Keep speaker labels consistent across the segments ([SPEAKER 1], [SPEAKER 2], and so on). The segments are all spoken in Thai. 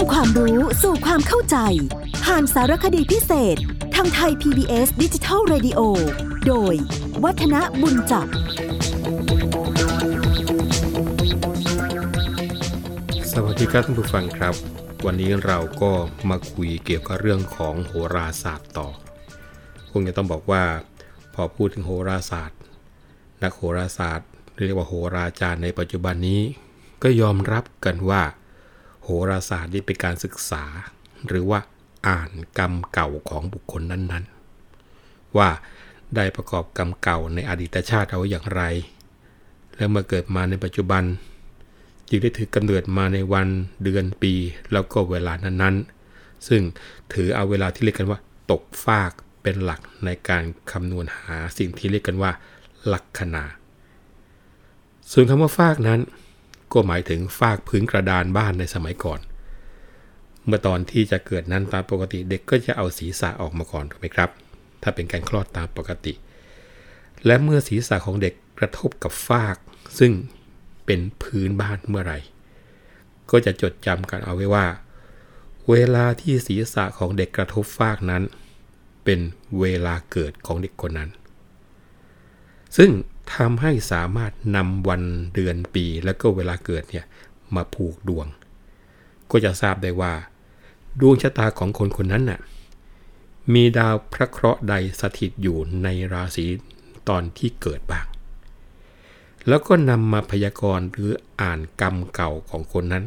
[SPEAKER 1] ำความรู้สู่ความเข้าใจ ผ่านสารคดีพิเศษ ทางไทย PBS ดิจิทัล Radio โดย วัฒนบุญจับ
[SPEAKER 2] สวัสดีครับท่านผู้ฟังครับ วันนี้เราก็มาคุยเกี่ยวกับเรื่องของโหราศาสตร์ต่อ คงจะต้องบอกว่า พอพูดถึงโหราศาสตร์ นักโหราศาสตร์เรียกว่าโหราจารย์ในปัจจุบันนี้ ก็ยอมรับกันว่า ราศาสตร์นี่เป็นการศึกษา หรือว่าอ่านกรรมเก่าของบุคคลนั้นๆ ว่าได้ประกอบกรรมเก่าในอดีตชาติเอาอย่างไร แล้วมื่อเกิดมาในปัจจุบัน จึงได้ถือกำเนิดมาในวันเดือนปี แล้วก็เวลานั้นๆ ซึ่งถือเอาเวลาที่เรียกกันว่า ตกฟากเป็นหลักในการคำนวณหาสิ่งที่เรียกกันว่า ลักคนาส่วนคำว่าฟากนั้น ก็หมายถึงฟากพื้นกระดานบ้านในสมัยก่อน เมื่อตอนที่จะเกิดนั้นตามปกติเด็กก็จะเอาศีรษะออกมาก่อนถูกไหมครับ ถ้าเป็นการคลอดตามปกติ และเมื่อศีรษะของเด็กกระทบกับฟาก ซึ่งเป็นพื้นบ้านเมื่อไหร่ ก็จะจดจำกันเอาไว้ว่า เวลาที่ศีรษะของเด็กกระทบฟากนั้น เป็นเวลาเกิดของเด็กคนนั้น ซึ่ง ทำให้สามารถนำวันเดือนปีและก็เวลาเกิดเนี่ยมาผูกดวง ก็จะทราบได้ว่า ดวงชะตาของคนคนนั้นน่ะมีดาวพระเคราะห์ใดสถิตอยู่ในราศีตอนที่เกิดบ้าง แล้วก็นำมาพยากรณ์หรืออ่านกรรมเก่าของคนนั้น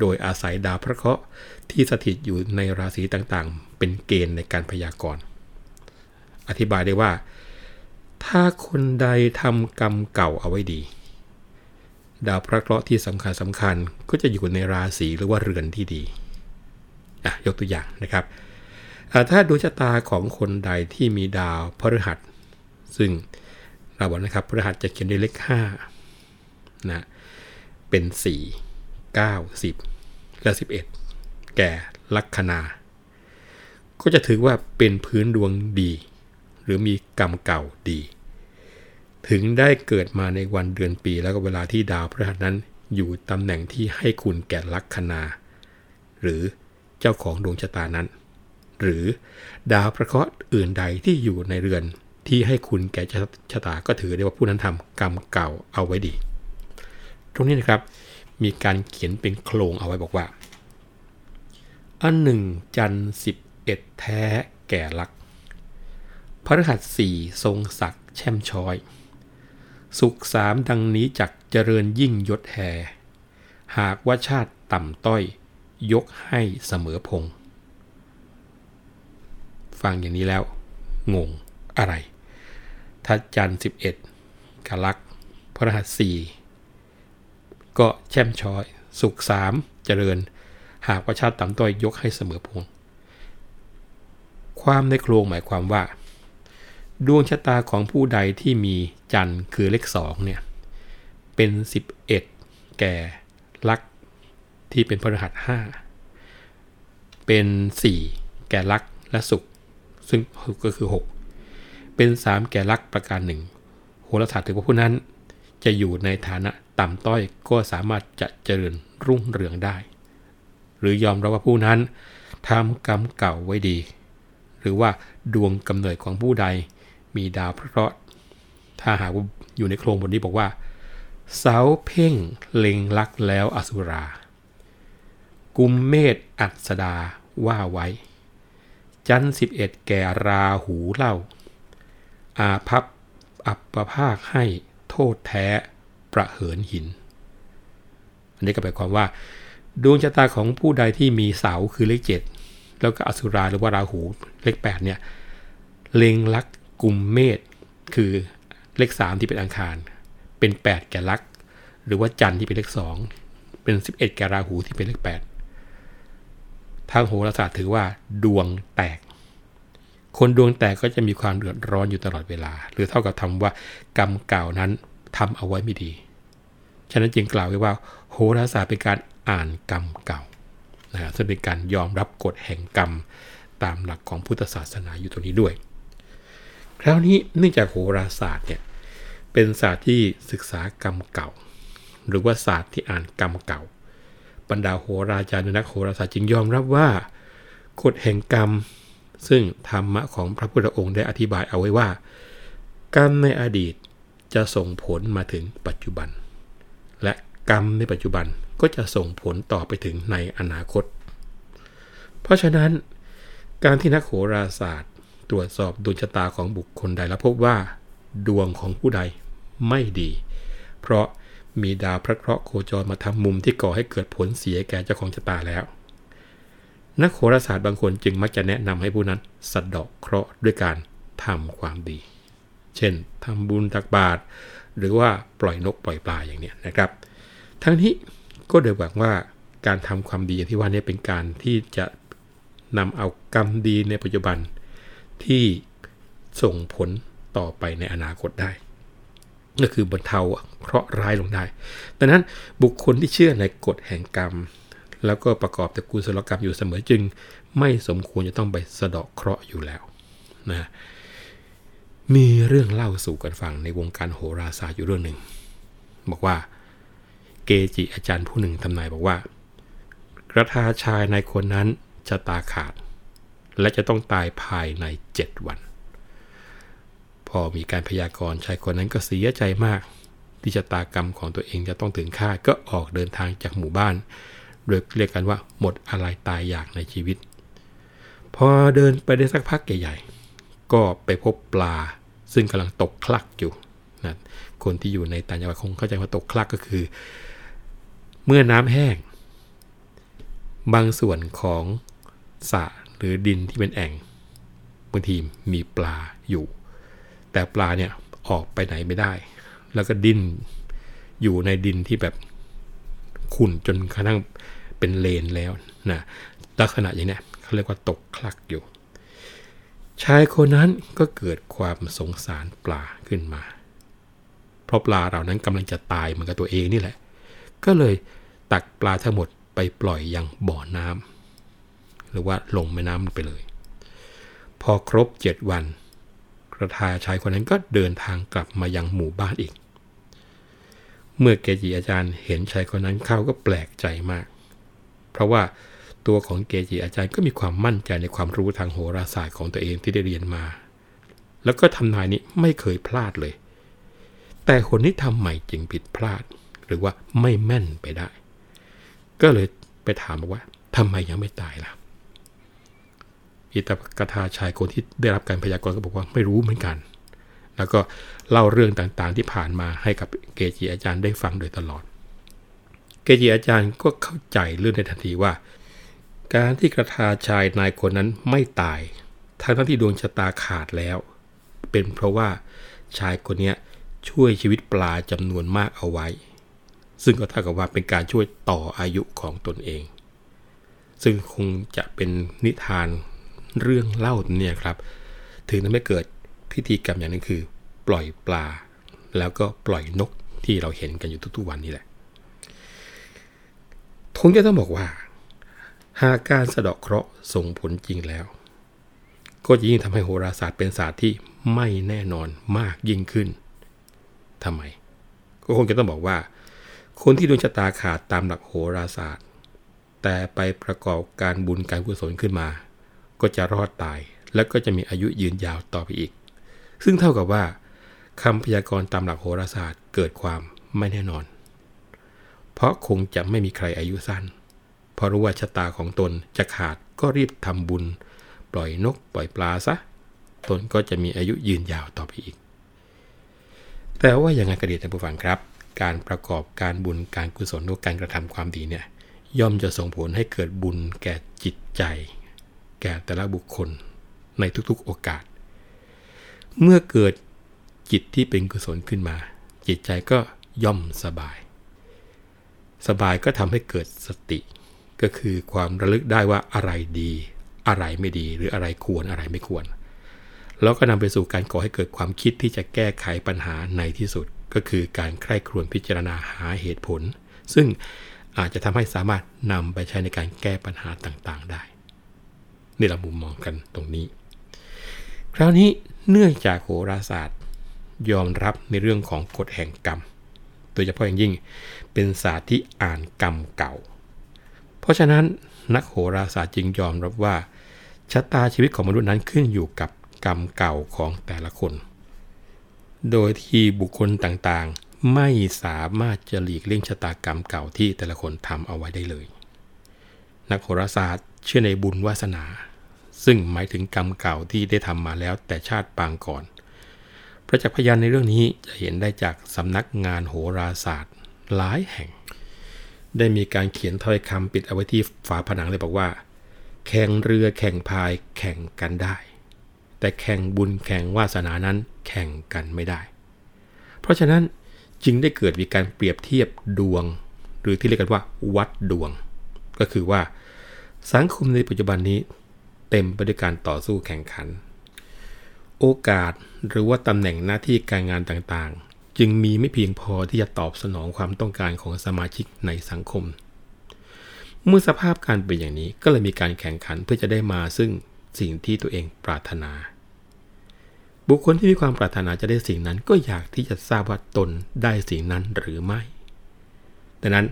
[SPEAKER 2] โดยอาศัยดาวพระเคราะห์ที่สถิตอยู่ในราศีต่างๆ เป็นเกณฑ์ในการพยากรณ์ อธิบายได้ว่า ถ้าคนใดทำกรรมเก่าเอาไว้ดี ดาวพระเคราะห์ที่สำคัญสำคัญก็จะอยู่ในราศีหรือว่าเรือนที่ดีอะยกตัวอย่างนะครับถ้าดูชะตาของคนใดที่มีดาวพฤหัส ซึ่งเราบอกนะครับพฤหัสจะเขียนด้วยเลข5นะเป็น 4 9 10และ11 แก่ลัคนา ก็จะถือว่าเป็นพื้นดวงดี หรือมีกรรมเก่าดี ถึงได้เกิดมาในวันเดือนปีแล้วก็เวลาที่ดาวพฤหัสนั้นอยู่ตำแหน่งที่ให้คุณแก่ลัคนา หรือเจ้าของดวงชะตานั้น หรือดาวพระเคราะห์อื่นใดที่อยู่ในเรือนที่ให้คุณแก่ชะตาก็ถือได้ว่าผู้นั้นทำกรรมเก่าเอาไว้ดี ตรงนี้นะครับมีการเขียนเป็นโครงเอาไว้บอกว่า อันหนึ่งจันสิบเอ็ดแท้แก่ลักพระรหัสสี่ทรงศักดิ์แช่มช้อย สุขสามดังนี้จักเจริญยิ่งยศแห่ หากว่าชาติต่ำต้อย ยกให้เสมอพง ฟังอย่างนี้แล้ว งงอะไรถ้าจันทร์11กลักพระรหัสสี่ก็แช่มช้อย สุขสามเจริญ หากว่าชาติต่ำต้อยยกให้เสมอพง ความในโครงหมายความว่า ดวงชะตาของผู้ใดที่มีจันทร์คือเลขสองเนี่ย เป็น 11 แก่ลักที่เป็นพฤหัสห้าเป็น 4 แก่ลักและสุข ซึ่งก็คือ 6 เป็น 3 แก่ลักประการหนึ่งโหราศาสตร์ถือว่าผู้นั้น จะอยู่ในฐานะต่ำต้อยก็สามารถจะเจริญรุ่งเรืองได้ หรือยอมรับว่าผู้นั้นทำกรรมเก่าไว้ดี หรือว่าดวงกำเนิดของผู้ใด มีดาวพระเคราะห์ถ้าหากว่าอยู่ในโครงบทนี้บอกว่า เสาเพ่งเล็งลักแล้วอสุรา กุมเมษอัศดาว่าไว้ จันสิบเอ็ดแก่ราหูเล่า อาพับอับประภาคให้โทษแท้ประเหินหิน อันนี้ก็หมายความว่าดวงชะตาของผู้ใดที่มีเสาคือเลขเจ็ดแล้วก็อสุราหรือว่าราหูเลขแปดเนี่ยเล็งลัก กลุ่มเมษคือเลข 3 ที่เป็นอังคาร เป็น 8 แก่ลัก หรือว่าจันทร์ที่เป็นเลข 2 เป็น 11 แก่ราหูที่เป็นเลข 8 ทางโหราศาสตร์ถือว่า ดวงแตก คนดวงแตกก็จะมีความเดือดร้อนอยู่ตลอดเวลา หรือเท่ากับทำว่ากรรมเก่านั้นทำเอาไว้ไม่ดี ฉะนั้นจึงกล่าวไว้ว่า โหราศาสตร์เป็นการอ่านกรรมเก่านะซึ่งเป็นการยอมรับกฎแห่งกรรมตามหลักของพุทธศาสนาอยู่ตรงนี้ด้วย คราวนี้เนื่องจากโหราศาสตร์เนี่ยเป็นศาสตร์ที่ศึกษากรรมเก่า หรือว่าศาสตร์ที่อ่านกรรมเก่า บรรดาโหราจารย์นักโหราศาสตร์จึงยอมรับว่ากฎแห่งกรรม ซึ่งธรรมะของพระพุทธองค์ได้อธิบายเอาไว้ว่า กรรมในอดีตจะส่งผลมาถึงปัจจุบัน และกรรมในปัจจุบันก็จะส่งผลต่อไปถึงในอนาคต เพราะฉะนั้น การที่นักโหราศาสตร์ ตรวจสอบดวงชะตาของบุคคลใดแล้วพบว่าดวงของผู้ใดไม่ดี เพราะมีดาวพระเคราะห์โคจรมาทำมุมที่ก่อให้เกิดผลเสียแก่เจ้าของชะตาแล้ว นักโหราศาสตร์บางคนจึงมักจะแนะนำให้ผู้นั้นสะดาะเคราะห์ด้วยการทำความดี เช่นทำบุญตักบาตรหรือว่าปล่อยนกปล่อยปลาอย่างนี้นะครับ ทั้งนี้ก็โดยหวังว่าการทำความดีอย่างที่ว่านี้เป็นการที่จะนำเอากรรมดีในปัจจุบัน ที่ส่งผลต่อไปในอนาคตได้ ก็คือบรรเทาเคราะห์ร้ายลงได้ดังนั้นบุคคลที่เชื่อในกฎแห่งกรรม แล้วก็ประกอบแต่กุศลกรรมอยู่เสมอจึง ไม่สมควรจะต้องไปสะเดาะเคราะห์อยู่แล้วนะมีเรื่องเล่าสู่กันฟังในวงการโหราศาสตร์อยู่เรื่องหนึ่ง บอกว่าเกจิอาจารย์ผู้หนึ่งทำนายบอกว่า กระทาชายในคนนั้นจะตาขาด และจะต้องตายภายในเจ็ดวัน พอมีการพยากรณ์ชายคนนั้นก็เสียใจมาก ที่ชะตากรรมของตัวเองจะต้องถึงคาดก็ออกเดินทางจากหมู่บ้าน โดยเรียกกันว่าหมดอะไรตายอยากในชีวิต พอเดินไปได้สักพักใหญ่ๆ ก็ไปพบปลา ซึ่งกำลังตกคลักอยู่นะคนที่อยู่ในต่างจังหวัดคงเข้าใจว่าตกคลักก็คือ เมื่อน้ำแห้ง บางส่วนของสระ หรือดินที่เป็นแอ่งบางทีมีปลาอยู่ แต่ปลาเนี่ยออกไปไหนไม่ได้ แล้วก็ดินอยู่ในดินที่แบบขุ่นจนกระทั่งเป็นเลนแล้วนะลักษณะอย่างนี้เขาเรียกว่าตกคลักอยู่ ชายคนนั้นก็เกิดความสงสารปลาขึ้นมา เพราะปลาเหล่านั้นกำลังจะตายเหมือนกับตัวเองนี่แหละ ก็เลยตักปลาทั้งหมดไปปล่อยยังบ่อน้ำ หรือว่าลงแม่น้ำไปเลย พอครบเจ็ดวัน กระทาชายคนนั้นก็เดินทางกลับมายังหมู่บ้านอีก เมื่อเกจิอาจารย์เห็นชายคนนั้นเข้าก็แปลกใจมาก เพราะว่าตัวของเกจิอาจารย์ก็มีความมั่นใจในความรู้ทางโหราศาสตร์ของตัวเองที่ได้เรียนมา แล้วก็ทำนายนี้ไม่เคยพลาดเลย แต่คนที่ทำใหม่จึงผิดพลาด หรือว่าไม่แม่นไปได้ ก็เลยไปถามว่าทำไมยังไม่ตายล่ะ อิตกถาชายคนที่ได้รับการพยากรณ์ก็บอกว่าไม่รู้เหมือนกัน แล้วก็เล่าเรื่องต่างๆที่ผ่านมาให้กับเกจิอาจารย์ได้ฟังโดยตลอด เกจิอาจารย์ก็เข้าใจเรื่องในทันทีว่า การที่กระทาชายนายคนนั้นไม่ตาย ทั้งทั้งที่ดวงชะตาขาดแล้ว เป็นเพราะว่าชายคนนี้ช่วยชีวิตปลาจำนวนมากเอาไว้ ซึ่งก็เท่ากับว่าเป็นการช่วยต่ออายุของตนเอง ซึ่งคงจะเป็นนิทาน เรื่องเล่าเนี่ยครับ ถึงทำให้เกิดพิธีกรรมอย่างนึงคือ ปล่อยปลา แล้วก็ปล่อยนกที่เราเห็นกันอยู่ทุกๆวันนี่แหละทงจะต้องบอกว่า หากการสะเดาะเคราะห์ส่งผลจริงแล้ว ก็จะยิ่งทำให้โหราศาสตร์เป็นศาสตร์ที่ไม่แน่นอนมากยิ่งขึ้นทำไม ก็คงจะต้องบอกว่า คนที่ดวงชะตาขาดตามหลักโหราศาสตร์ แต่ไปประกอบการบุญการกุศลขึ้นมา ก็จะรอดตาย แล้วก็จะมีอายุยืนยาวต่อไปอีก ซึ่งเท่ากับว่าคำพยากรณ์ตามหลักโหราศาสตร์เกิดความไม่แน่นอน เพราะคงจะไม่มีใครอายุสั้น เพราะรู้ว่าชะตาของตนจะขาดก็รีบทำบุญ ปล่อยนกปล่อยปลาซะ ตนก็จะมีอายุยืนยาวต่อไปอีก แต่ว่าอย่างไรก็ดีท่านผู้ฟังครับ การประกอบการบุญการกุศลหรือการกระทำความดีเนี่ยย่อมจะส่งผลให้เกิดบุญแก่จิตใจ แก่แต่ละบุคคลในทุกๆโอกาส เมื่อเกิดจิตที่เป็นกุศลขึ้นมา จิตใจก็ย่อมสบาย สบายก็ทำให้เกิดสติ ก็คือความระลึกได้ว่าอะไรดี อะไรไม่ดีหรืออะไรควรอะไรไม่ควร แล้วก็นำไปสู่การก่อให้เกิดความคิดที่จะแก้ไขปัญหาในที่สุด ก็คือการใคร่ครวญพิจารณาหาเหตุผล ซึ่งอาจจะทำให้สามารถนำไปใช้ในการแก้ปัญหาต่างๆได้ นี่เรามุมมองกันตรงนี้ คราวนี้เนื่องจากโหราศาสตร์ยอมรับในเรื่องของกฎแห่งกรรม โดยเฉพาะอย่างยิ่งเป็นศาสตร์ที่อ่านกรรมเก่า เพราะฉะนั้นนักโหราศาสตร์จึงยอมรับว่าชะตาชีวิตของมนุษย์นั้นขึ้นอยู่กับกรรมเก่าของแต่ละคน โดยที่บุคคลต่างๆ ไม่สามารถจะหลีกเลี่ยงชะตากรรมเก่าที่แต่ละคนทำเอาไว้ได้เลย นักโหราศาสตร์เชื่อในบุญวาสนา ซึ่งหมายถึงกรรมเก่าที่ได้ทำมาแล้วแต่ชาติปางก่อน ประจักษ์พยานในเรื่องนี้จะเห็นได้จากสำนักงานโหราศาสตร์ หลายแห่ง ได้มีการเขียนถ้อยคำปิดเอาไว้ที่ฝาผนังเลยบอกว่า แข่งเรือแข่งพายแข่งกันได้ แต่แข่งบุญแข่งวาสนานั้นแข่งกันไม่ได้ เพราะฉะนั้นจึงได้เกิดมีการเปรียบเทียบดวง หรือที่เรียกกันว่า วัดดวง ก็คือว่าสังคมในปัจจุบันนี้ เต็มไปด้วยการต่อสู้แข่งขัน โอกาสหรือว่าตำแหน่งหน้าที่การงานต่างๆ จึงมีไม่เพียงพอที่จะตอบสนองความต้องการของสมาชิกในสังคม เมื่อสภาพการเป็นอย่างนี้ก็เลยมีการแข่งขันเพื่อจะได้มาซึ่งสิ่งที่ตัวเองปรารถนา บุคคลที่มีความปรารถนาจะได้สิ่งนั้นก็อยากที่จะทราบว่าตนได้สิ่งนั้นหรือไม่ดังนั้น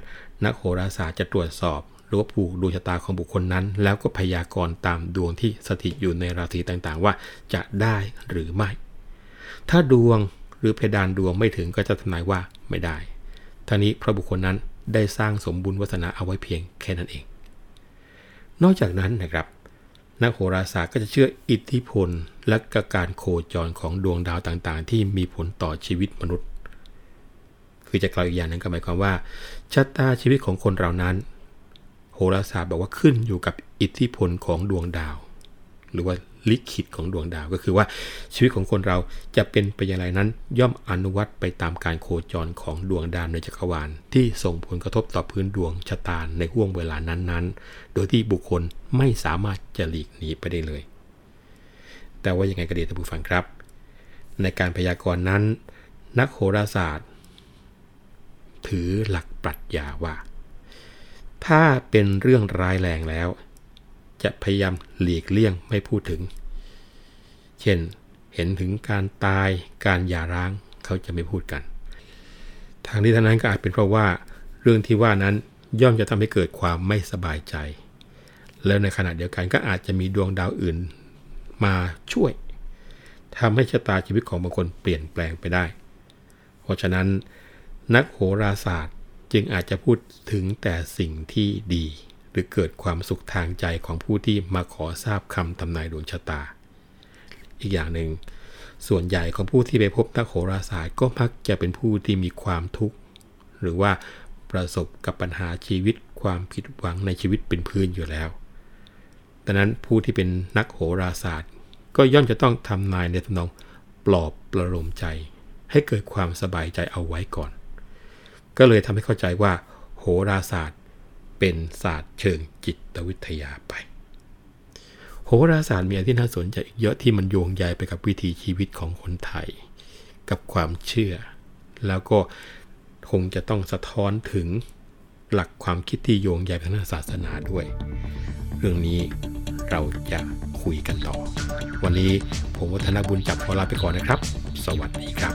[SPEAKER 2] นักโหราศาสตร์จะตรวจสอบ รือว่าผูกดวงชะตาของบุคคลนั้น แล้วก็พยากรณ์ตามดวงที่สถิตอยู่ในราศีต่างๆ ว่าจะได้หรือไม่ ถ้าดวงหรือเพดานดวงไม่ถึงก็จะทำนายว่าไม่ได้ท่านี้พระบุคคลนั้นได้สร้างสมบุญวัฒนาเอาไว้เพียงแค่นั้นเอง นอกจากนั้นนะครับ นักโหราศาสตร์ก็จะเชื่ออิทธิพลและการโคจรของดวงดาวต่างๆ ที่มีผลต่อชีวิตมนุษย์ คือจะกล่าวอีกอย่างนึงก็หมายความว่าชะตาชีวิตของคนเรานั้น ราศาสตร์บอกว่าขึ้นอยู่กับอิทธิพลของดวงดาว หรือว่าลิขิตของดวงดาวก็คือว่าชีวิตของคนเราจะเป็นไปอย่างไรนั้น ย่อมอนุวัตไปตามการโคจรของดวงดาวในจักรวาล ที่ส่งผลกระทบต่อพื้นดวงชะตาในห่วงเวลานั้นๆ โดยที่บุคคลไม่สามารถจะหลีกหนีไปได้เลย แต่ว่ายังไงก็ดีท่านผู้ฟังครับ ในการพยากรณ์นั้น นักโหราศาสตร์ ถือหลักปรัชญาว่า ถ้าเป็นเรื่องร้ายแรงแล้ว จะพยายามหลีกเลี่ยงไม่พูดถึง เช่น เห็นถึงการตายการหย่าร้างเขาจะไม่พูดกัน ทางนี้ทางนั้นก็อาจเป็นเพราะว่า เรื่องที่ว่านั้นย่อมจะทำให้เกิดความไม่สบายใจ แล้วในขณะเดียวกันก็อาจจะมีดวงดาวอื่นมาช่วยทำให้ชะตาชีวิตของบางคนเปลี่ยนแปลงไปได้ เพราะฉะนั้นนักโหราศาสตร์ จึงอาจจะพูดถึงแต่สิ่งที่ดี หรือเกิดความสุขทางใจของผู้ที่มาขอทราบคำทำนายดวงชะตา อีกอย่างหนึ่ง ส่วนใหญ่ของผู้ที่ไปพบนักโหราศาสตร์ก็มักจะเป็นผู้ที่มีความทุกข์ หรือว่าประสบกับปัญหาชีวิตความผิดหวังในชีวิตเป็นพื้นอยู่แล้วดังนั้นผู้ที่เป็นนักโหราศาสตร์ ก็ย่อมจะต้องทำนายในทำนองปลอบประโลมใจ ให้เกิดความสบายใจเอาไว้ก่อน ก็เลยทำให้เข้าใจว่า โหราศาสตร์เป็นศาสตร์เชิงจิตวิทยาไป โหราศาสตร์มีอะไรที่น่าสนใจอีกเยอะที่มันโยงใยไปกับวิถีชีวิตของคนไทย กับความเชื่อ แล้วก็คงจะต้องสะท้อนถึงหลักความคิดที่โยงใยไปทางศาสนาด้วย เรื่องนี้เราจะคุยกันต่อ วันนี้ผมวัฒนบุญจับขอลาไปก่อนนะครับ สวัสดีครับ